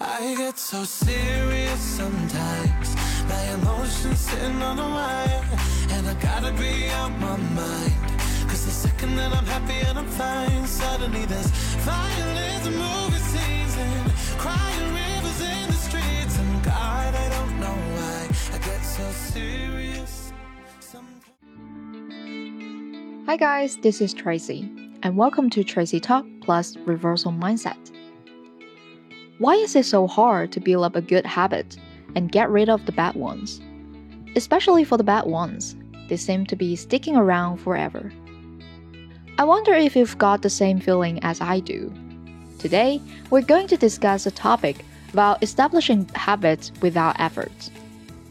I get so serious sometimes. My emotions sitting on the wire. And I gotta be on my mind. Cause the second that I'm happy and I'm fine, suddenly there's violence, movie scenes, and crying rivers in the streets. And God, I don't know why I get so serious. Hi guys, this is Tracy, and welcome to Tracy Talk Plus Reversal Mindset. Why is it so hard to build up a good habit and get rid of the bad ones? Especially for the bad ones, they seem to be sticking around forever. I wonder if you've got the same feeling as I do. Today, we're going to discuss a topic about establishing habits without effort.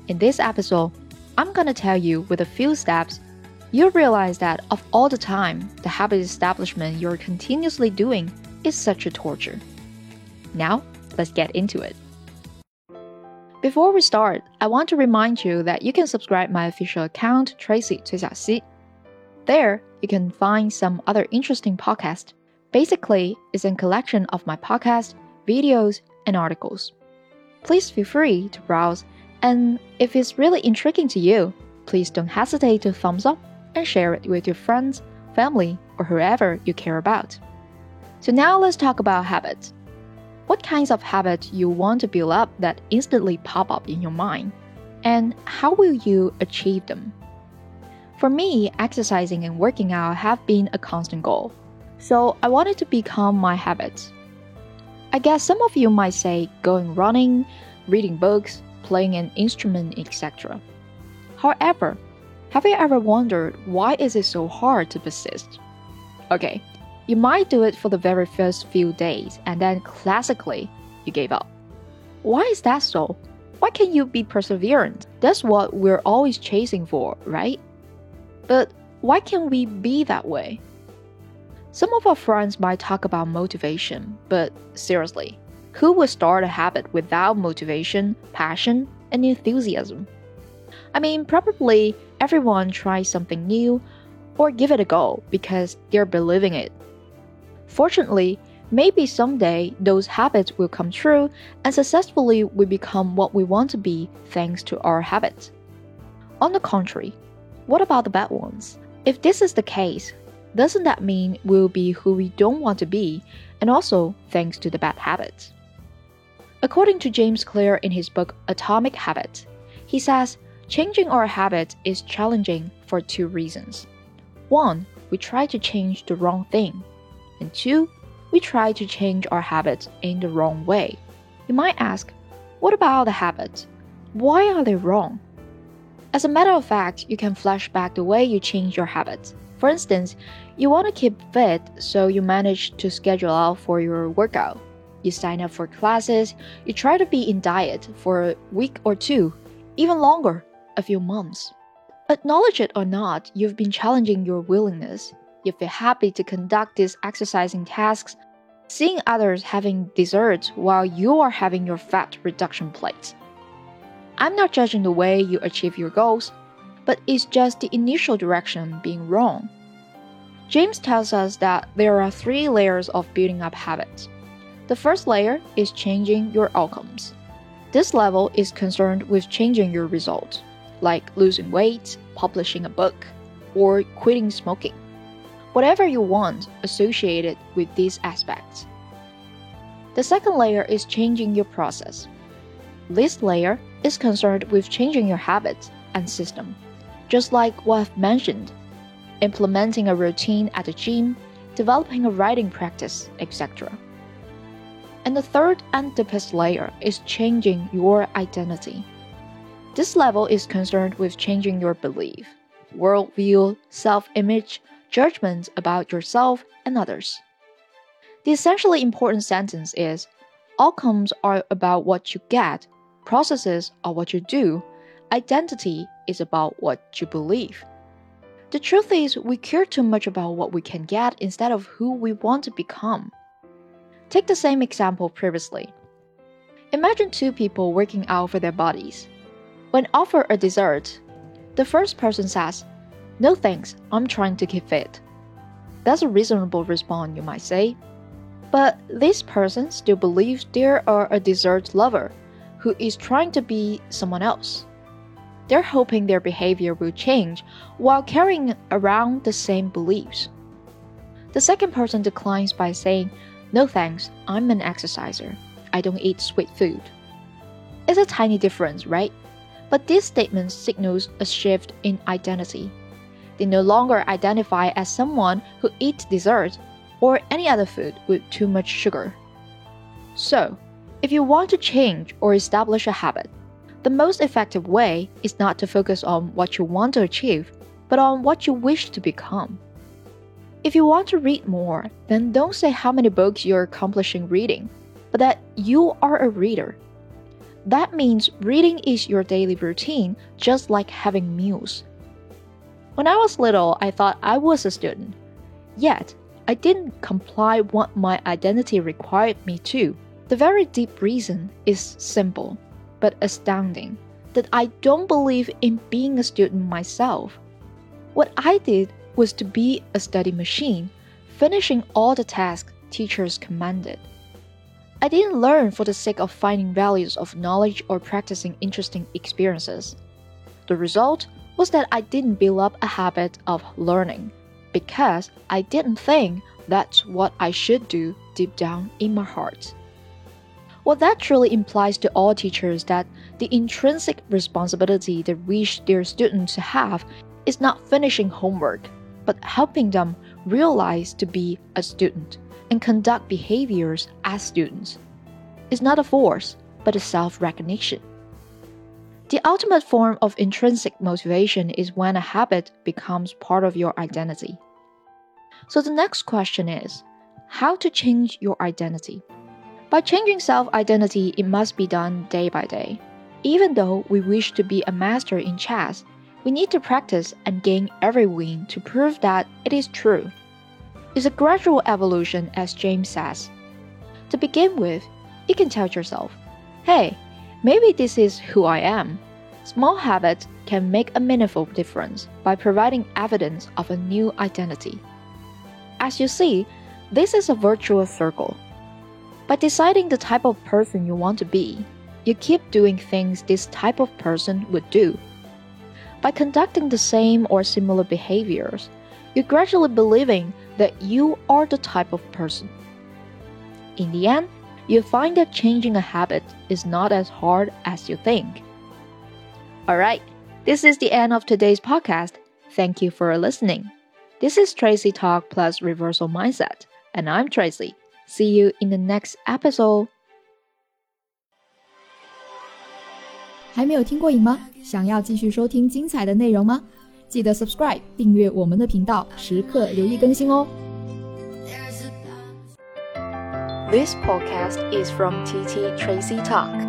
In this episode, I'm to tell you with a few steps you'll realize that of all the time, the habit establishment you're continuously doing is such a torture. Now, let's get into it. Before we start, I want to remind you that you can subscribe my official account Tracy 崔小溪. There, you can find some other interesting podcasts. Basically, it's a collection of my podcasts, videos, and articles. Please feel free to browse, and if it's really intriguing to you, please don't hesitate to thumbs up and share it with your friends, family, or whoever you care about. So now let's talk about habits. What kinds of habits you want to build up that instantly pop up in your mind? And how will you achieve them? For me, exercising and working out have been a constant goal. So I wanted to become my habits. I guess some of you might say going running, reading books, playing an instrument, etc. However, have you ever wondered why is it so hard to persist? Okay, you might do it for the very first few days and then classically you gave up. Why is that so? Why can't you be perseverant? That's what we're always chasing for, right? But why can't we be that way? Some of our friends might talk about motivation, but seriously, who would start a habit without motivation, passion, and enthusiasm? I mean, probably everyone tries something new or give it a go because they're believing it. Fortunately, maybe someday those habits will come true and successfully we become what we want to be thanks to our habits. On the contrary, what about the bad ones? If this is the case, doesn't that mean we'll be who we don't want to be and also thanks to the bad habits? According to James Clear in his book Atomic Habits, he says changing our habits is challenging for two reasons. One, we try to change the wrong thing, and two, we try to change our habits in the wrong way. You might ask, what about the habits? Why are they wrong? As a matter of fact, you can flash back the way you change your habits. For instance, you want to keep fit, so you manage to schedule out for your workout. You sign up for classes, you try to be in diet for a week or two, even longer, a few months. Acknowledge it or not, you've been challenging your willingness. You feel happy to conduct these exercising tasks, seeing others having dessert while you are having your fat reduction plate. I'm not judging the way you achieve your goals, but it's just the initial direction being wrong. James tells us that there are three layers of building up habits. The first layer is changing your outcomes. This level is concerned with changing your results, like losing weight, publishing a book, or quitting smoking. Whatever you want associated with these aspects. The second layer is changing your process. This layer is concerned with changing your habits and system, just like what I've mentioned implementing a routine at the gym, developing a writing practice, etc. And the third and deepest layer is changing your identity. This level is concerned with changing your belief, worldview, self image, judgments about yourself and others. The essentially important sentence is outcomes are about what you get, processes are what you do, identity is about what you believe. The truth is, we care too much about what we can get instead of who we want to become. Take the same example previously. Imagine two people working out for their bodies. When offered a dessert, the first person says, No thanks, I'm trying to keep fit. That's a reasonable response, you might say. But this person still believes they are a dessert lover who is trying to be someone else. They're hoping their behavior will change while carrying around the same beliefs. The second person declines by saying, No thanks, I'm an exerciser. I don't eat sweet food. It's a tiny difference, right? But this statement signals a shift in identity. They no longer identify as someone who eats dessert or any other food with too much sugar. So, if you want to change or establish a habit, the most effective way is not to focus on what you want to achieve, but on what you wish to become. If you want to read more, then don't say how many books you're accomplishing reading, but that you are a reader. That means reading is your daily routine, just like having meals. When I was little, I thought I was a student. Yet, I didn't comply what my identity required me to. The very deep reason is simple, but astounding that I don't believe in being a student myself. What I did was to be a study machine, finishing all the tasks teachers commanded. I didn't learn for the sake of finding values of knowledge or practicing interesting experiences. The result was that I didn't build up a habit of learning because I didn't think that's what I should do deep down in my heart. What that truly implies to all teachers that the intrinsic responsibility they wish their students to have is not finishing homework, but helping them realize to be a student and conduct behaviors as students. It's not a force, but a self recognition. The ultimate form of intrinsic motivation is when a habit becomes part of your identity. So the next question is how to change your identity? By changing self identity, it must be done day by day. Even though we wish to be a master in chess, we need to practice and gain every win to prove that it is true. It's a gradual evolution, as James says. To begin with, you can tell yourself, hey, maybe this is who I am. Small habits can make a meaningful difference by providing evidence of a new identity. As you see, this is a virtuous circle. By deciding the type of person you want to be, you keep doing things this type of person would do. By conducting the same or similar behaviors, you're gradually believing that you are the type of person. In the end, you find that changing a habit is not as hard as you think. Alright, this is the end of today's podcast. Thank you for listening. This is Tracy Talk plus Reversal Mindset, and I'm Tracy. See you in the next episode. 还没有听过瘾吗？想要继续收听精彩的内容吗？记得 subscribe 订阅我们的频道，时刻留意更新哦。 This podcast is from TT Tracy Talk.